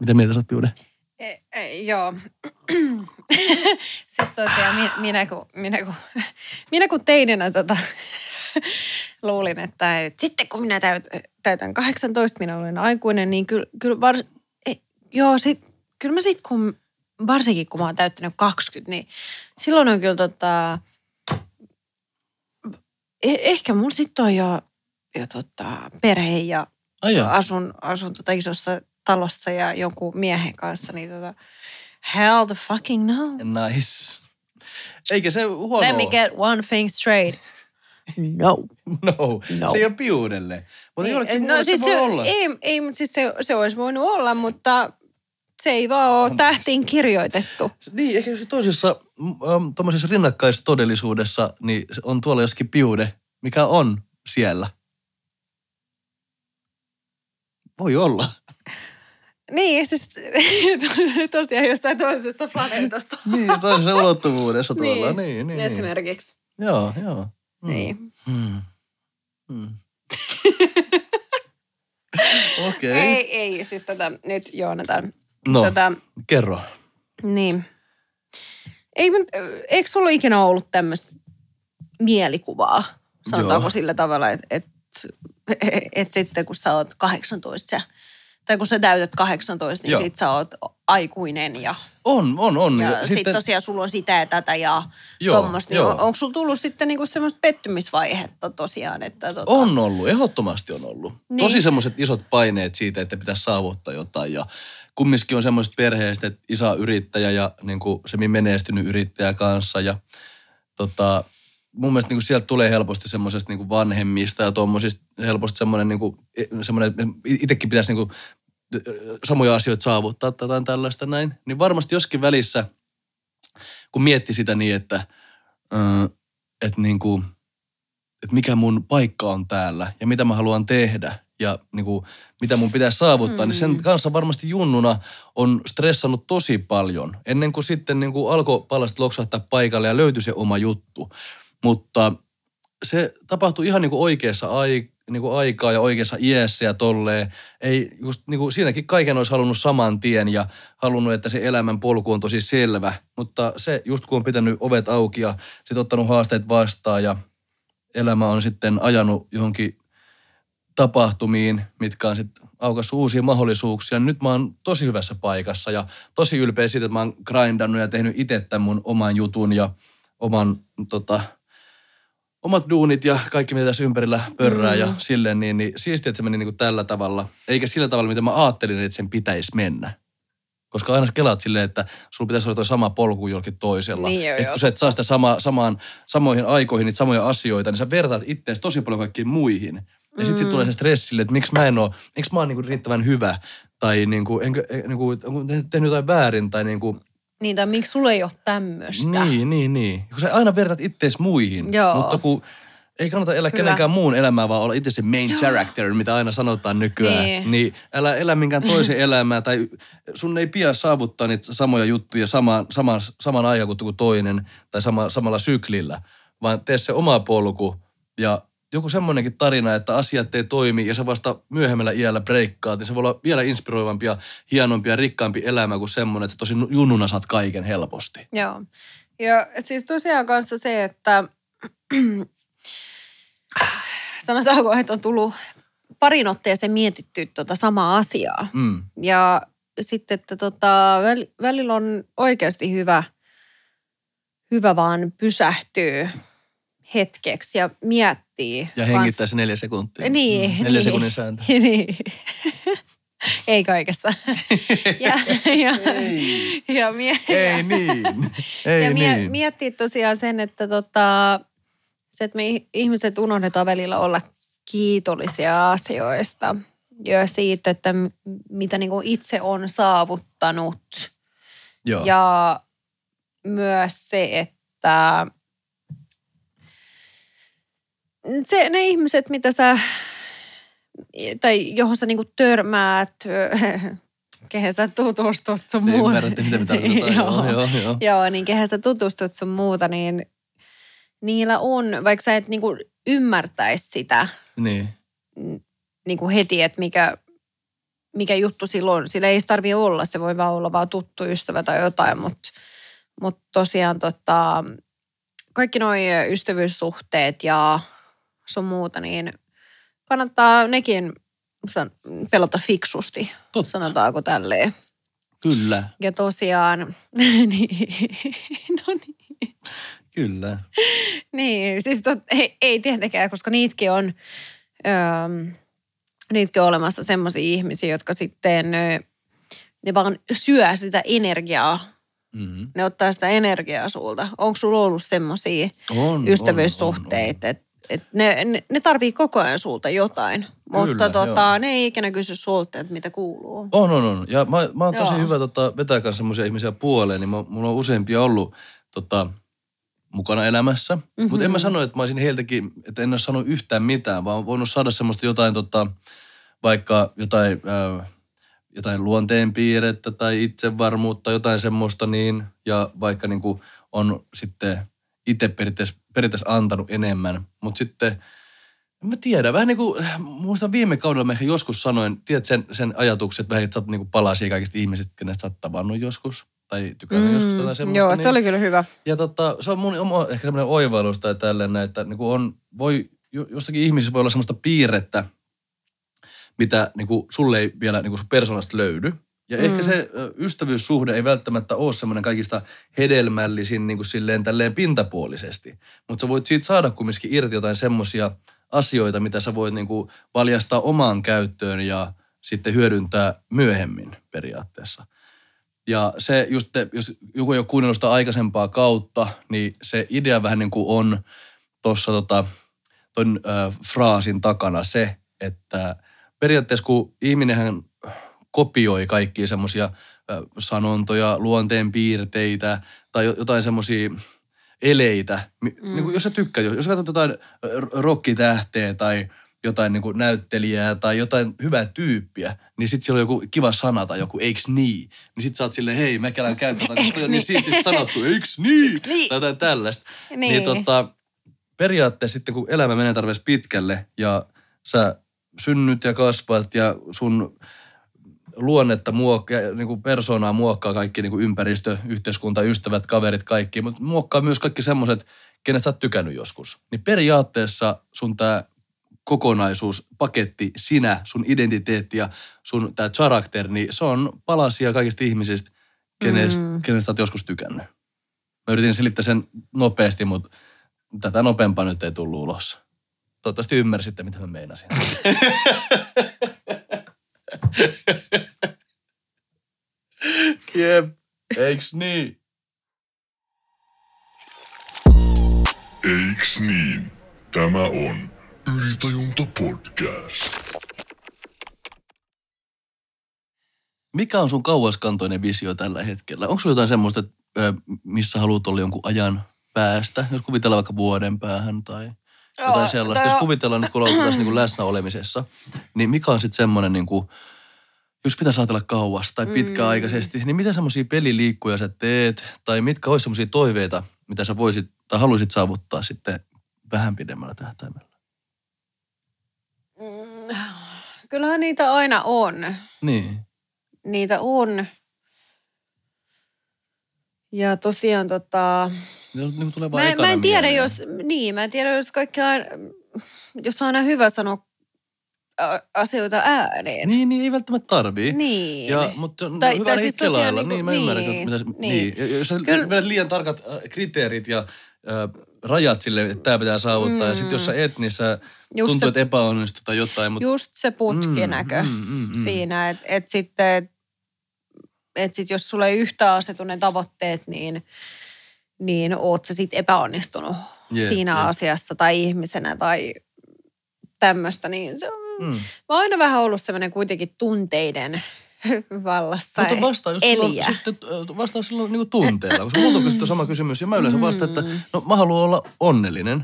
B: Mitä mieltä sä oot, Piude?
A: E, e, joo. [CLEARS THROAT] siis tosiaan minä, minä, kun, [LAUGHS] minä, kun, minä kun teininä tota, [LAUGHS] luulin, että et, sitten kun minä täyt, täytän 18, minä olen aikuinen, niin kyllä, kyllä var, e, joo, sit, kyllä mä sitten kun, varsinkin kun mä oon täyttänyt 20, niin silloin on kyllä tota, eh, ehkä mun sitten on jo, jo tota, perhe ja
B: Ai
A: asun, asun tota isossa talossa ja jonkun miehen kanssa, niin tota, hell the fucking no.
B: Nice. Eikä se huono
A: Let me get one thing straight. No.
B: No,
A: No.
B: se ei ole piudelle. Mutta jollekin no, siis se voi olla.
A: Ei, ei mutta siis se, se olisi voinut olla, mutta se ei vaan ole tähtiin kirjoitettu.
B: Niin, ehkä toisessa um, tuommoisessa rinnakkaistodellisuudessa, niin se on tuolla jossakin piude, mikä on siellä. Voi olla.
A: Niin, siis [LAUGHS] tosiaan jossain toisessa planeetassa. [LAUGHS]
B: Niin, toisessa ulottuvuudessa tuolla. Niin, niin, niin.
A: Esimerkiksi.
B: Joo, joo. Mm.
A: Niin.
B: Mm. Mm. [LAUGHS] Okei.
A: Ei, ei, siis tota, nyt Joonatan.
B: No,
A: Tota,
B: kerro.
A: Niin. Ei, eikö sulla ikinä ollut tämmöistä mielikuvaa, sanotaanko
B: Joo.
A: sillä tavalla, että et, et sitten kun sä oot 18 ja, tai kun sä täytät 18, niin
B: Joo.
A: sit sä oot aikuinen ja,
B: On, on, on.
A: ja sitten tosiaan sulla on sitä ja tätä ja tuommoista. Niin on, onko sulla tullut sitten niinku semmoista pettymisvaihetta tosiaan? Että tota,
B: On ollut, ehdottomasti on ollut.
A: Niin.
B: Tosi semmoiset isot paineet siitä, että pitäisi saavuttaa jotain ja kumminkin on semmoiset perheestä, että isä on yrittäjä ja niin kuin se menestynyt yrittäjä kanssa ja tota, mun mielestä niin kuin sieltä tulee helposti semmoisesta niin vanhemmista ja tuommoisista helposti semmoinen, niin kuin, semmoinen että itsekin pitäisi niin kuin, samoja asioita saavuttaa tai jotain tällaista näin. Niin varmasti joskin välissä, kun mietti sitä niin, että, että niin kuin, että mikä mun paikka on täällä ja mitä mä haluan tehdä ja niin kuin, mitä mun pitäisi saavuttaa, mm. niin sen kanssa varmasti junnuna on stressannut tosi paljon. Ennen kuin sitten niin kuin alkoi palasta loksahtaa paikalle ja löytyi se oma juttu. Mutta se tapahtui ihan niin kuin oikeassa ai- niin kuin aikaa ja oikeassa iässä ja tolleen. Ei, just niin kuin siinäkin kaiken olisi halunnut saman tien ja halunnut, että se elämän polku on tosi selvä. Mutta se just kun on pitänyt ovet auki ja sitten ottanut haasteet vastaan ja elämä on sitten ajanut johonkin tapahtumiin, mitkä on sitten aukassut uusia mahdollisuuksia. Nyt mä oon tosi hyvässä paikassa ja tosi ylpeä siitä, että mä oon grindannut ja tehnyt itse tämän mun oman jutun ja oman tota, omat duunit ja kaikki mitä tässä ympärillä pörrää mm. ja silleen, niin, niin siistiä, että se meni niin kuin tällä tavalla. Eikä sillä tavalla, mitä mä ajattelin, että sen pitäisi mennä. Koska aina kelaat silleen, että sulla pitäisi olla toi sama polku jollakin toisella.
A: Niin jo,
B: ja kun sä et saa sitä sama, samaan, samoihin aikoihin niitä samoja asioita, niin sä vertaat itseäsi tosi paljon kaikkiin muihin. Ja sitten
A: Mm.
B: sit tulee se stressille, että miksi mä en ole, miksi mä oon niinku riittävän hyvä. Tai niinku, enkö, en- niinku, tehnyt jotain väärin. Tai niinku,
A: Niin, tai miksi sulla ei ole tämmöistä?
B: niin, niin, niin. Kun sä aina vertaat ittees muihin.
A: Joo.
B: Mutta kun ei kannata elää
A: Kyllä.
B: kenenkään muun elämää, vaan olla itse se main character, mitä aina sanotaan nykyään.
A: Niin.
B: Niin älä elä minkään toisen [LAUGHS] elämää, tai sun ei pian saavuttaa niitä samoja juttuja samaan, samaan, saman aikaan kuin toinen, tai sama, samalla syklillä, vaan tee se oma polku, ja joku semmoinenkin tarina, että asiat ei toimi ja sä vasta myöhemmällä iällä breikkaat, niin se voi olla vielä inspiroivampi ja hienompi ja rikkaampi elämä kuin semmoinen, että sä tosi junnuna saat kaiken helposti.
A: Joo. Ja siis tosiaan kanssa se, että [CLEARS THROAT] sanotaanko, että on tullut parin otteeseen mietitty tota samaa asiaa.
B: Mm.
A: Ja sitten, että tota, väl, välillä on oikeasti hyvä, hyvä vaan pysähtyä hetkeksi ja miettiä.
B: Ja hengittää se neljä sekuntia.
A: Niin.
B: Mm, Neljä
A: niin.
B: sekunnin sääntö. [LAUGHS]
A: niin. Ei kaikessa. [LAUGHS] ja, ja,
B: Ei.
A: ja, mie-
B: Ei niin. Ei
A: ja mie-
B: niin.
A: miettiä tosiaan sen, että tota, se, että me ih- ihmiset unohdetaan välillä olla kiitollisia asioista ja siitä, että mitä niin kuin itse on saavuttanut.
B: Joo.
A: Ja myös se, että se, ne ihmiset, mitä sä, tai johon sä niinku törmäät, [LAUGHS] kehen sä tutustut sun muuta.
B: Ymmärrätte, mitä me tarkoitetaan. [LAUGHS] joo, joo, joo.
A: Joo, niin kehen sä tutustut sun muuta, niin niillä on, vaikka sä et niinku ymmärtäisi sitä
B: Niin.
A: niinku heti, että mikä, mikä juttu silloin, sillä ei tarvi olla, se voi vaan olla vaan tuttu ystävä tai jotain, mutta mut tosiaan tota, kaikki nuo ystävyyssuhteet ja sun muuta, niin kannattaa nekin pelata fiksusti,
B: Totta.
A: sanotaanko tälleen.
B: Kyllä,
A: Ja tosiaan, [LAUGHS] niin, no niin.
B: kyllä.
A: Niin, siis tot, ei, ei tietenkään, koska niitäkin on, öö, niitäkin on olemassa semmoisia ihmisiä, jotka sitten, ne vaan syö sitä energiaa.
B: Mm-hmm.
A: Ne ottaa sitä energiaa sulta. Onko sulla ollut semmoisia ystävyyssuhteita, että et ne, ne, ne tarvii koko ajan sulta jotain, mutta
B: Kyllä,
A: tota,
B: joo.
A: ne ei ikinä kysy sulta, että mitä kuuluu.
B: On, on, on. Ja mä, mä oon tosi
A: Joo.
B: hyvä tota, vetää kanssa semmoisia ihmisiä puoleen, niin mä, mulla on useampia ollut tota, mukana elämässä. Mm-hmm. Mutta en mä sano, että mä olisin heiltäkin, että en ole sanonut yhtään mitään, vaan voinut saada semmoista jotain, tota, vaikka jotain, äh, jotain luonteenpiirrettä tai itsevarmuutta, jotain semmoista niin, ja vaikka niin kuin on sitten itse periaatteessa, periaatteessa antanut enemmän. Mutta sitten, en mä tiedä, vähän niin kuin, muistan viime kaudella mä ehkä joskus sanoin, tiedät sen, sen ajatuksen, että vähän, että sä oot niin kuin palasia kaikista ihmisistä, kenestä sä oot tavannut joskus, tai tykännyt mm, joskus jotain semmoista.
A: joo,
B: niin,
A: se oli kyllä hyvä.
B: ja tota, se on mun oma ehkä semmoinen oivallus tai tälleen, että niin kuin on, voi, jo- jostakin ihmisessä voi olla semmoista piirrettä, mitä niin kuin sulle ei vielä niin kuin sun persoonasta löydy. Ja mm. ehkä se ystävyyssuhde ei välttämättä ole semmoinen kaikista hedelmällisin niin kuin silleen tälleen pintapuolisesti. Mutta sä voit siitä saada kumminkin irti jotain semmoisia asioita, mitä sä voit niin kuin valjastaa omaan käyttöön ja sitten hyödyntää myöhemmin periaatteessa. Ja se just, te, jos joku ei ole kuunnellut sitä aikaisempaa kautta, niin se idea vähän niin kuin on tuossa tota, ton ö, fraasin takana se, että periaatteessa kun ihminenhän kopioi kaikkia semmoisia sanontoja, luonteenpiirteitä tai jo- jotain semmoisia eleitä. Mm. Niin kuin jos sä tykkäät, jos, katsot jotain rokkitähteä tai jotain niin kuin näyttelijää tai jotain hyvää tyyppiä, niin sitten siellä on joku kiva sana tai joku eiks niin. Niin sit sä oot silleen, hei, mä käyn on
A: niin?
B: niin siisti sanottu, eiks niin?
A: Eiks niin?
B: Tai jotain tällaista.
A: Niin.
B: niin tota, periaatteessa sitten kun elämä menee tarpeeksi pitkälle ja sä synnyt ja kasvat ja sun luonnetta muokkaa, niin kuin persoonaa muokkaa kaikki niin kuin ympäristö, yhteiskunta, ystävät, kaverit, kaikki, mutta muokkaa myös kaikki semmoiset, kenet sä oot tykännyt joskus. Niin periaatteessa sun tämä kokonaisuus, paketti, sinä, sun identiteetti ja sun tämä karakter, niin se on palasia kaikista ihmisistä, kenestä, mm. kenestä sä oot joskus tykännyt. Mä yritin selittää sen nopeasti, mutta tätä nopeampaa nyt ei tullut ulos. Toivottavasti ymmärsitte, mitä mä meinasin. [LAUGHS] [LAUGHS] Jep, eiks niin?
C: Eiks niin? Tämä on Ylitajunta podcast.
B: Mikä on sun kauaskantoinen visio tällä hetkellä? Onko sulla jotain semmoista, että, ö, missä haluat olla jonkun ajan päästä? Jos kuvitellaan vaikka vuoden päähän tai jotain sellaista.
A: toi
B: Jos kuvitellaan nyt, kun ollaan tässä niin läsnä olemisessa, niin mikä on sitten semmoinen, niin kuin, jos pitäisi ajatella kauas tai pitkäaikaisesti, niin mitä semmoisia peliliikkuja sä teet? Tai mitkä olisi semmoisia toiveita, mitä sä voisit tai haluaisit saavuttaa sitten vähän pidemmällä tähtäimellä?
A: Mm, Kyllähän niitä aina on.
B: Niin.
A: Niitä on. Ja tosiaan tota,
B: Niin tulee vaan
A: mä, mä en tiedä,
B: mieleen.
A: jos, niin, mä en tiedä, jos kaikki on, jos on aina hyvä sanoa asioita ääneen.
B: Niin, niin ei välttämättä tarvii.
A: Niin.
B: Ja, mutta on
A: Tai-
B: hyvä
A: tai siis tosiaan niinku-
B: niin, mä ymmärrän,
A: niin,
B: mitä,
A: niin.
B: niin. niin. Jos
A: Kyllä-
B: vedät liian tarkat kriteerit ja äh, rajat sille, että tämä pitää saavuttaa. Mm. Ja sitten jos sä et, niin sä
A: Just
B: tuntuu,
A: se-
B: että epäonnistut tai jotain. Mutta
A: Just se putkinäkö
B: Mm, mm, mm, mm.
A: siinä, että et sitten, että sit jos sulla ei yhtään asetu ne tavoitteet, niin, niin oot sä sitten epäonnistunut
B: Jep,
A: siinä
B: jep.
A: asiassa tai ihmisenä tai tämmöistä, niin se on,
B: Mm.
A: mä oon aina vähän ollut semmoinen kuitenkin tunteiden [LAUGHS] vallassa
B: Mutta vastaa just silloin,
A: Eliä.
B: sitten, vastaa silloin niin tunteella, koska multa on sama kysymys ja mä yleensä vastaan, että
A: Mm.
B: no mä haluan olla onnellinen.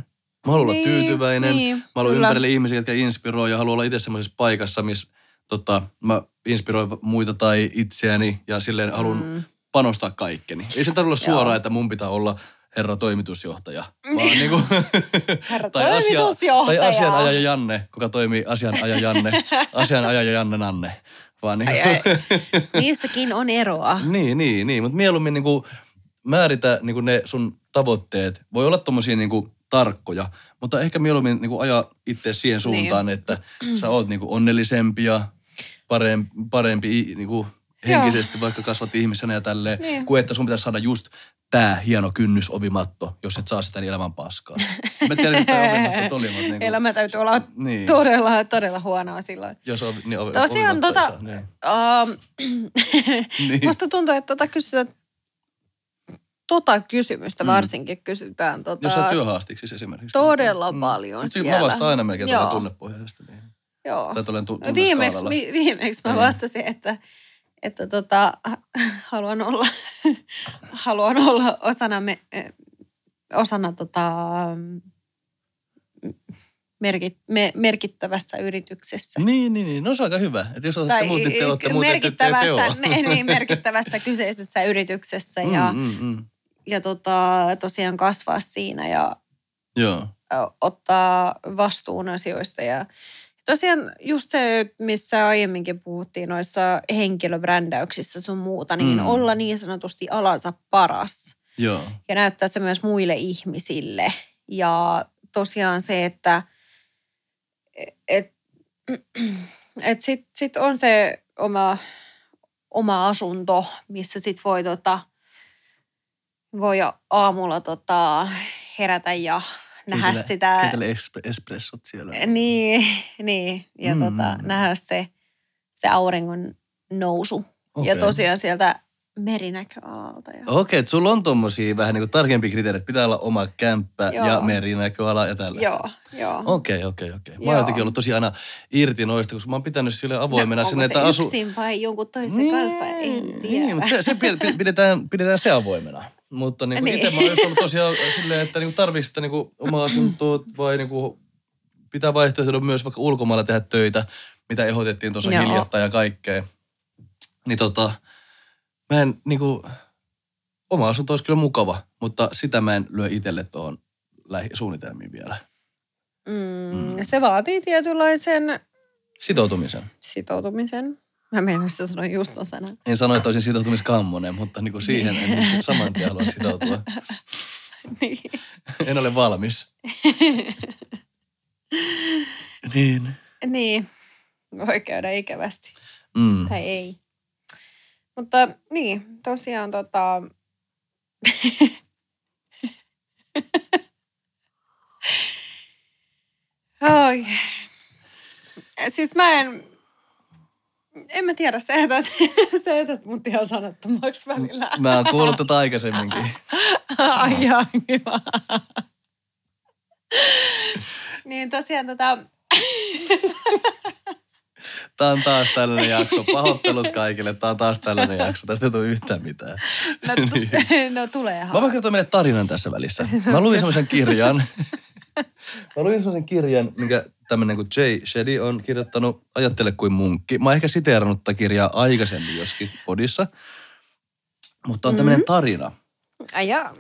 B: Mä haluan
A: Niin,
B: olla tyytyväinen.
A: niin,
B: mä haluan
A: kyllä.
B: ympärille ihmisiä, jotka inspiroi ja haluan olla itse semmoisessa paikassa, missä tota, mä inspiroin muita tai itseäni ja silleen haluan
A: Mm.
B: panostaa kaikkeni. Ei se tarvitse olla suoraan, että mun pitää olla herra toimitusjohtaja, vaan niin kuin, [LAUGHS]
A: Herra
B: tai, asia, tai
A: toimitusjohtaja.
B: asianajaja Janne, joka toimii asianajaja Janne, [LAUGHS] asianajaja Janne Nanne. Vaan niin
A: Ai,
B: kuin,
A: ai. Niissäkin on eroa. [LAUGHS]
B: niin, niin, niin. Mutta mieluummin niinku määritä niinku ne sun tavoitteet. Voi olla tommosia niinku tarkkoja, mutta ehkä mieluummin niinku ajaa itse siihen suuntaan, niin. että sä oot niinku onnellisempi ja parempi, parempi i- niinku henkisesti, vaikka kasvat ihmisenä ja tälleen,
A: Niin.
B: kuin että sun pitäisi saada just tää hieno kynnysovimatto, jos et saa sitä niin elämän paskaa. Mä en tiedä, mitä ovimattot [LAUGHS] oli, mutta niinku,
A: Elämä täytyy olla
B: Niin.
A: todella, todella huonoa silloin.
B: jos ovi, niin ovi,
A: Tosiaan
B: ovimatto
A: tota,
B: saa, niin.
A: um, [LAUGHS] [LAUGHS]
B: Niin.
A: musta tuntuu, että tota kysytään, tota kysymystä varsinkin kysytään tota,
B: Mm. Jos sä työhaastiksi siis esimerkiksi.
A: todella paljon
B: Mut
A: siellä.
B: Mä vastaan aina melkein
A: Joo.
B: tunnepohjaisesti. Niin.
A: Joo.
B: Tai tu-
A: No viimeksi, vi, viimeksi mä
B: Niin.
A: vastasin, että, että tota, haluan olla, [LAUGHS] haluan olla osana, me, osana tota, merkit, me, merkittävässä yrityksessä.
B: Niin, niin, niin. No se on aika hyvä. Että jos otatte muut, [LAUGHS] niin te olette muut, te, te
A: merkittävässä,
B: ole.
A: me, niin, merkittävässä kyseisessä yrityksessä ja,
B: Mm, mm, mm.
A: ja tota, tosiaan kasvaa siinä ja
B: Joo.
A: ottaa vastuun asioista. Ja tosiaan just se, missä aiemminkin puhuttiin noissa henkilöbrändäyksissä sun muuta, niin
B: Mm.
A: olla niin sanotusti alansa paras
B: Joo.
A: ja näyttää se myös muille ihmisille. Ja tosiaan se, että et, [CLEARS THROAT] et sit, sit on se oma, oma asunto, missä sit voi, tota, voi aamulla tota, herätä ja nähdä
B: Keitellä-
A: sitä.
B: Espre- espressot siellä.
A: Niin, [LAUGHS] niin. ja
B: Mm.
A: tota, nähdä se, se auringon nousu.
B: Okei.
A: Ja tosiaan sieltä merinäköalalta. Ja...
B: Okei, että sulla on tommosia vähän niin kuin tarkempia kriteereitä. Pitää olla oma kämppä
A: Joo.
B: ja merinäköala ja tällaista.
A: Joo, joo.
B: Okei, okei, okei. Mä oon jotenkin ollut tosi aina irti noista, koska mä oon pitänyt sille avoimena
A: no,
B: sinne, että asu...
A: yksin vai jonkun toisen kanssa, en tiedä.
B: Niin, mutta se, se pi- pidetään, pidetään se avoimena. Mutta niin
A: Niin.
B: itse mä oon just ollut tosiaan silleen, että niin tarvitsetko sitä niin omaa asuntoa vai niin kuin, pitää vaihtoehtona myös vaikka ulkomailla tehdä töitä, mitä ehdotettiin tuossa
A: Joo.
B: hiljattain ja kaikkea. Niin tota, mä en niin kuin, oma asunto olisi kyllä mukava, mutta sitä mä en lyö itselle tuohon suunnitelmiin vielä.
A: Mm, Se vaatii tietynlaisen
B: Sitoutumisen.
A: sitoutumisen. Mä menisin sanoa just ton sanan.
B: En sano, että olisin sitoutumiskammonen, mutta niin kuin siihen en niin saman tien halua sitoutua. [LAUGHS]
A: niin.
B: En ole valmis. [LAUGHS] niin.
A: niin. Voi käydä ikävästi.
B: Mm.
A: Tai ei. Mutta niin, tosiaan tota... [LAUGHS] Oi. Siis mä en... En mä tiedä, sä jätät, sä jätät mut ihan sanattomaksi välillä.
B: Mä oon kuullut tätä aikaisemminkin. [LAUGHS]
A: Ai ihan hyvä. niin tosiaan tota... [LAUGHS]
B: Tää on taas tällainen jakso. Pahoittelut kaikille. Tää on taas tällainen jakso. Tästä ei tule yhtään mitään.
A: No, tu- [LAUGHS] no tulee
B: Mä voin kertoa meille tarinan tässä välissä. Mä luin semmoisen kirjan. Mä luin semmoisen kirjan, minkä tämmönen kuin Jay Shetty on kirjoittanut Ajattele kuin munkki. Mä oon ehkä siteerannut tätä kirjaa aikaisemmin joskin podissa. Mutta on tämmöinen tarina.
A: Ai jaa.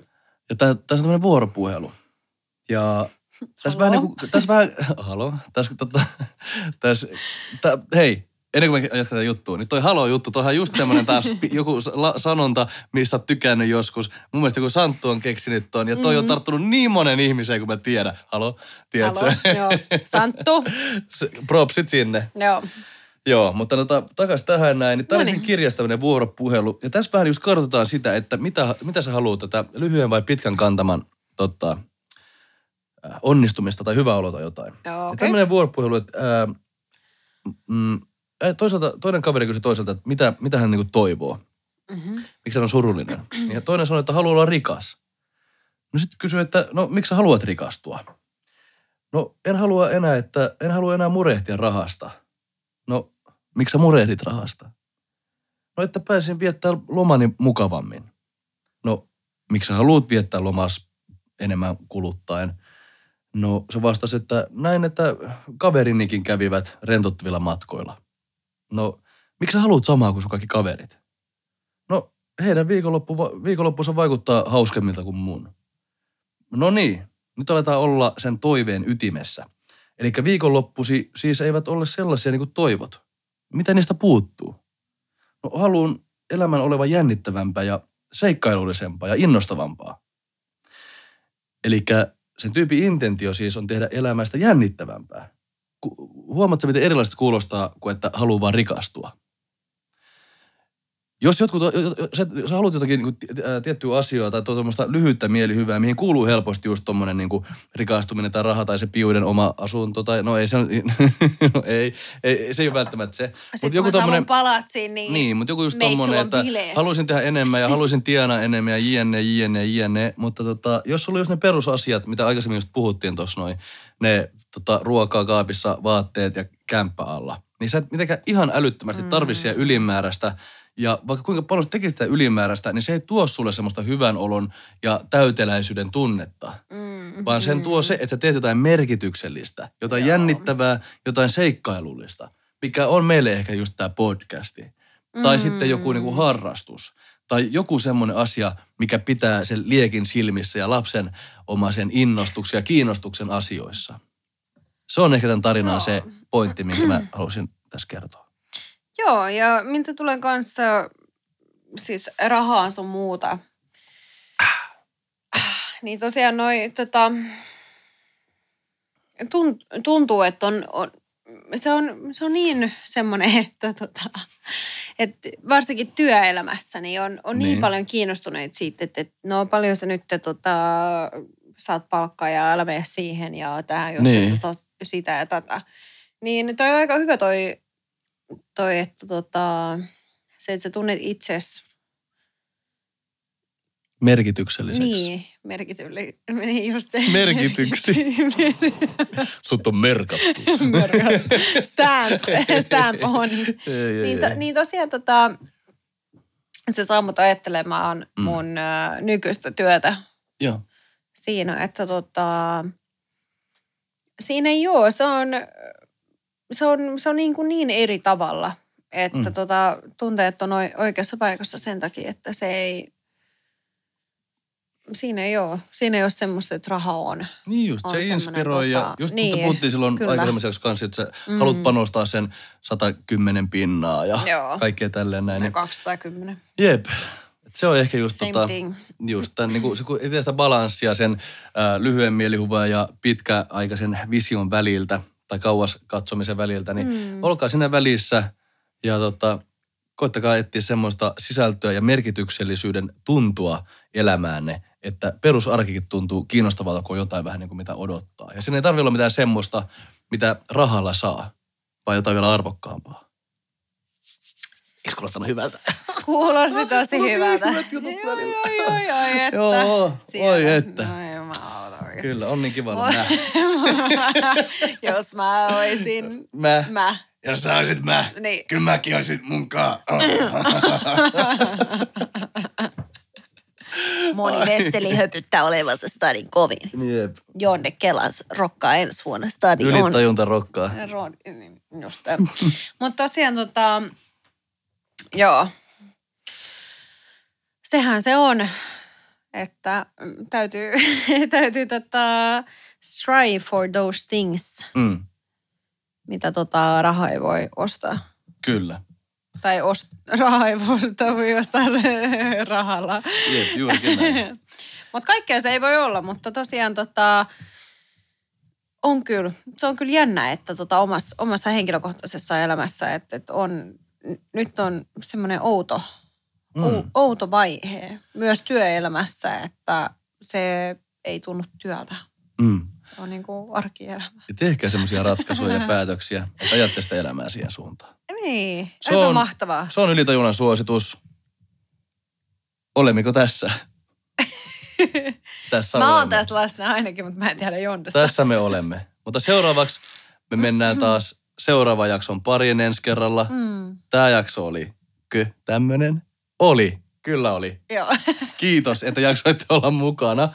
B: Ja tässä on tämmöinen vuoropuhelu. Ja tässä vähän niin kuin, tässä vähän, halo, tässä, tota, tässä, tä, hei, ennen kuin me jatketaan juttua, niin toi halo-juttu, toihan on just semmoinen taas [LAUGHS] joku la, sanonta, mistä oot tykännyt joskus. Mun mielestä joku Santtu on keksinyt ton, ja toi mm-hmm. on tarttunut niin monen ihmiseen, kun mä tiedän. Halo, tiedätkö?
A: Halo, joo. [LAUGHS] Santtu.
B: Propsit sinne.
A: Joo.
B: Joo, mutta tota, takaisin tähän näin. Niin tämä
A: No
B: oli
A: niin.
B: kirjasta tämmöinen vuoropuhelu. Ja tässä vähän just kartoitetaan sitä, että mitä, mitä sä haluat tätä lyhyen vai pitkän kantaman tota, äh, onnistumista tai hyvää oloa tai jotain.
A: Joo,
B: Ja
A: okei.
B: tämmöinen vuoropuhelu, että ää, mm, toisaalta, toinen kaveri kysyi toiselta, että mitä, mitä hän niinku toivoo.
A: Mm-hmm.
B: Miksi hän on surullinen. Ja toinen sanoi, että haluaa olla rikas. No sitten kysyi, että no miksi sä haluat rikastua? No en halua enää, että en halua enää murehtia rahasta. No miksi sä murehdit rahasta? No että pääsin viettää lomani mukavammin. No miksi sä haluat viettää lomas enemmän kuluttaen? No se vastasi, että näin, että kaverinikin kävivät rentouttavilla matkoilla. No miksi sä haluat samaa kuin sun kaikki kaverit? No heidän viikonloppu, viikonloppunsa vaikuttaa hauskemmilta kuin mun. No niin, nyt aletaan olla sen toiveen ytimessä. Eli viikonloppusi siis eivät ole sellaisia niin kuin toivot. Mitä niistä puuttuu? No haluan elämän olevan jännittävämpää ja seikkailullisempaa ja innostavampaa. Eli sen tyypin intentio siis on tehdä elämästä jännittävämpää. Huomaatko, miten erilaista kuulostaa kuin että haluaa vaan rikastua? Jos jotkut, jo- jo- sä, sä haluat jotakin niin kuin, tiettyä asiaa tai tuommoista lyhyttä mielihyvää, mihin kuuluu helposti just tommonen niin rikastuminen tai raha tai se piuiden oma asunto tai no ei se, [LAUGHS] no ei, ei, se ei ole välttämättä se.
A: Sitten kun tommonen... palatsin, niin,
B: niin, mutta joku just tommonen,
A: on
B: että
A: bileet.
B: haluaisin tehdä enemmän ja haluaisin tienaa enemmän ja jne, jne, jne. Mutta tota, jos sulla on just ne perusasiat, mitä aikaisemmin just puhuttiin tuossa noin, ne tota, ruokaa kaapissa, vaatteet ja kämppä alla, niin sä et mitenkään ihan älyttömästi tarvi siellä ylimääräistä ja vaikka kuinka paljon tekisit sitä ylimääräistä, niin se ei tuo sulle semmoista hyvän olon ja täyteläisyyden tunnetta.
A: Mm,
B: Vaan sen tuo se, että sä teet jotain merkityksellistä, jotain
A: Joo.
B: jännittävää, jotain seikkailullista, mikä on meille ehkä just tämä podcasti. Tai
A: Mm.
B: sitten joku niinku harrastus. Tai joku semmoinen asia, mikä pitää sen liekin silmissä ja lapsen oma sen innostuksen ja kiinnostuksen asioissa. Se on ehkä tämän tarinaan se pointti, minkä mä halusin tässä kertoa.
A: Joo, ja mitä tulee kanssa siis rahaan sun muuta, niin tosiaan noi, tota, tunt- tuntuu, että on, on se, on, se on niin semmoinen, [LAUGHS] että, tota, että varsinkin työelämässä niin on, on niin.
B: Niin.
A: paljon kiinnostuneita siitä, että, että no paljon sä nyt tota, saat palkkaa ja älä mene siihen ja tähän, jos. Niin. et sä saa sitä ja tätä. Niin toi on aika hyvä toi, toi että tota, se, että sä tunnet itsesi
B: Merkitykselliseksi.
A: niin merkitylle, niin just se.
B: Merkityksi. [LAUGHS] Sut on merkattu.
A: stamp, [LAUGHS] stamp on.
B: Ei, ei,
A: Niin, to, niin tosiaan tota, se saa mut ajattelemaan
B: Mm.
A: mun ö, nykyistä työtä
B: Joo.
A: siinä, että tota, siinä ei ole, se on, se on, se on niin, kuin niin eri tavalla, että
B: Mm.
A: tota, tuntee, että on oi- oikeassa paikassa sen takia, että se ei, siinä ei ole, siinä ei ole semmoista, että raha on.
B: Niin just,
A: On
B: se inspiroi ja
A: tota-
B: just
A: niin,
B: niin, puhuttiin silloin
A: kyllä.
B: jaksossa kanssa, että sä mm. haluat panostaa sen 110 pinnaa ja
A: Joo.
B: kaikkea tälleen näin. Niin,
A: 210.
B: jep. Et se on ehkä just
A: Same
B: tota,
A: thing.
B: just tämän, niin kuin, se, kun sitä balanssia sen ää, lyhyen mielihuvan ja pitkäaikaisen vision väliltä tai kauas katsomisen väliltä, niin mm. olkaa siinä välissä ja tota, koittakaa etsiä semmoista sisältöä ja merkityksellisyyden tuntua elämäänne, että perusarkikin tuntuu kiinnostavalta, kun on jotain vähän niin kuin mitä odottaa. Ja siinä ei tarvitse olla mitään semmoista, mitä rahalla saa, vaan jotain vielä arvokkaampaa. Eikö kuulostanut hyvältä?
A: Kuulosti tosi hyvältä. Joo, joo, joo, joo, että.
B: Joo, oi että.
A: No oikein.
B: Kyllä, on niin kiva olla nää. [LAUGHS]
A: Jos mä oisin
B: Mä.
A: mä.
B: Jos sä olisit mä,
A: Niin.
B: kyllä mäkin olisin munkaan. [LAUGHS]
A: Moni Vesseli höpyttää olevansa stadin kovin.
B: Jep.
A: Jonne Kelas rokkaa ensi vuonna stadion.
B: Ylitajunta rokkaa.
A: Ro- niin, Just [LAUGHS] Mutta tosiaan tota, joo. Sehän se on, että mm, täytyy, [LAUGHS] täytyy tota, strive for those things,
B: Mm,
A: mitä tota, raha ei voi ostaa.
B: kyllä.
A: Tai ost, [LAUGHS] raha ei voi ostaa, voi ostaa [LAUGHS] rahalla.
B: Jep, juurikin näin.
A: Mutta kaikkea se ei voi olla, mutta tosiaan tota, on kyllä, se on kyllä jännä, että tota omassa, omassa henkilökohtaisessa elämässä, että, että on, nyt on semmoinen outo, mm.
B: Mm.
A: outo vaihe myös työelämässä, että se ei tunnu työltä.
B: Mm.
A: Se on niin kuin arkielämä.
B: Ja tehkää semmoisia ratkaisuja ja [LAUGHS] päätöksiä, että ajatte sitä elämää siihen suuntaan.
A: Niin,
B: Se
A: aika
B: on-
A: mahtavaa.
B: Se on ylitajunnan suositus. Olemmeko tässä? [LAUGHS] tässä
A: Mä oon tässä läsnä ainakin, mutta mä en tiedä Jondesta.
B: Tässä me olemme. Mutta seuraavaksi me mennään taas seuraavan jakson pariin ensi kerralla.
A: Mm,
B: Tämä jakso oli kö tämmönen? Oli. Kyllä oli.
A: joo. [LAUGHS]
B: Kiitos, että jaksoitte olla mukana.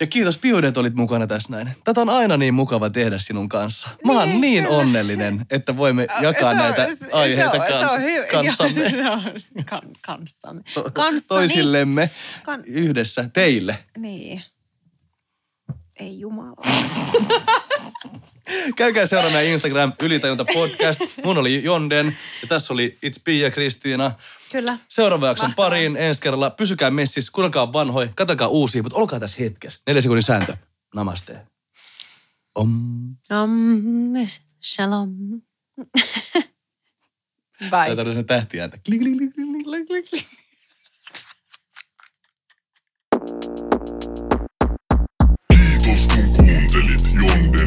B: Ja kiitos Piude, että olit mukana tässä näin. Tätä on aina niin mukava tehdä sinun kanssa. Mä oon
A: Niin,
B: niin
A: kyllä.
B: onnellinen, että voimme jakaa
A: on-
B: näitä aiheita
A: se on,
B: kan-
A: se on hy-
B: kanssamme.
A: Joo, se on kan, kanssamme.
B: To-
A: Kanssani.
B: Toisillemme
A: Kan-
B: yhdessä teille.
A: Niin. Ei jumala. [LAUGHS]
B: Käykää seuraa meidän Instagram Ylitajunta podcast. Mun oli Jonden ja tässä oli It's Pia Kristiina.
A: Kyllä.
B: Seuraava jakson pariin ensi kerralla. Pysykää messissä, kuunnelkaa vanhoja, katsokaa uusia, mutta olkaa tässä hetkessä. Neljä sekunnin sääntö. Namaste. Om.
A: Om. Shalom. Bye.
B: Tää tarvitsee tähtiä ääntä. Klik, klik, klik, klik, klik, klik. Kiitos kun kuuntelit Jonde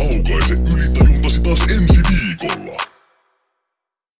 B: aukaise aukaise ylitajuntasi taas ensi viikolla.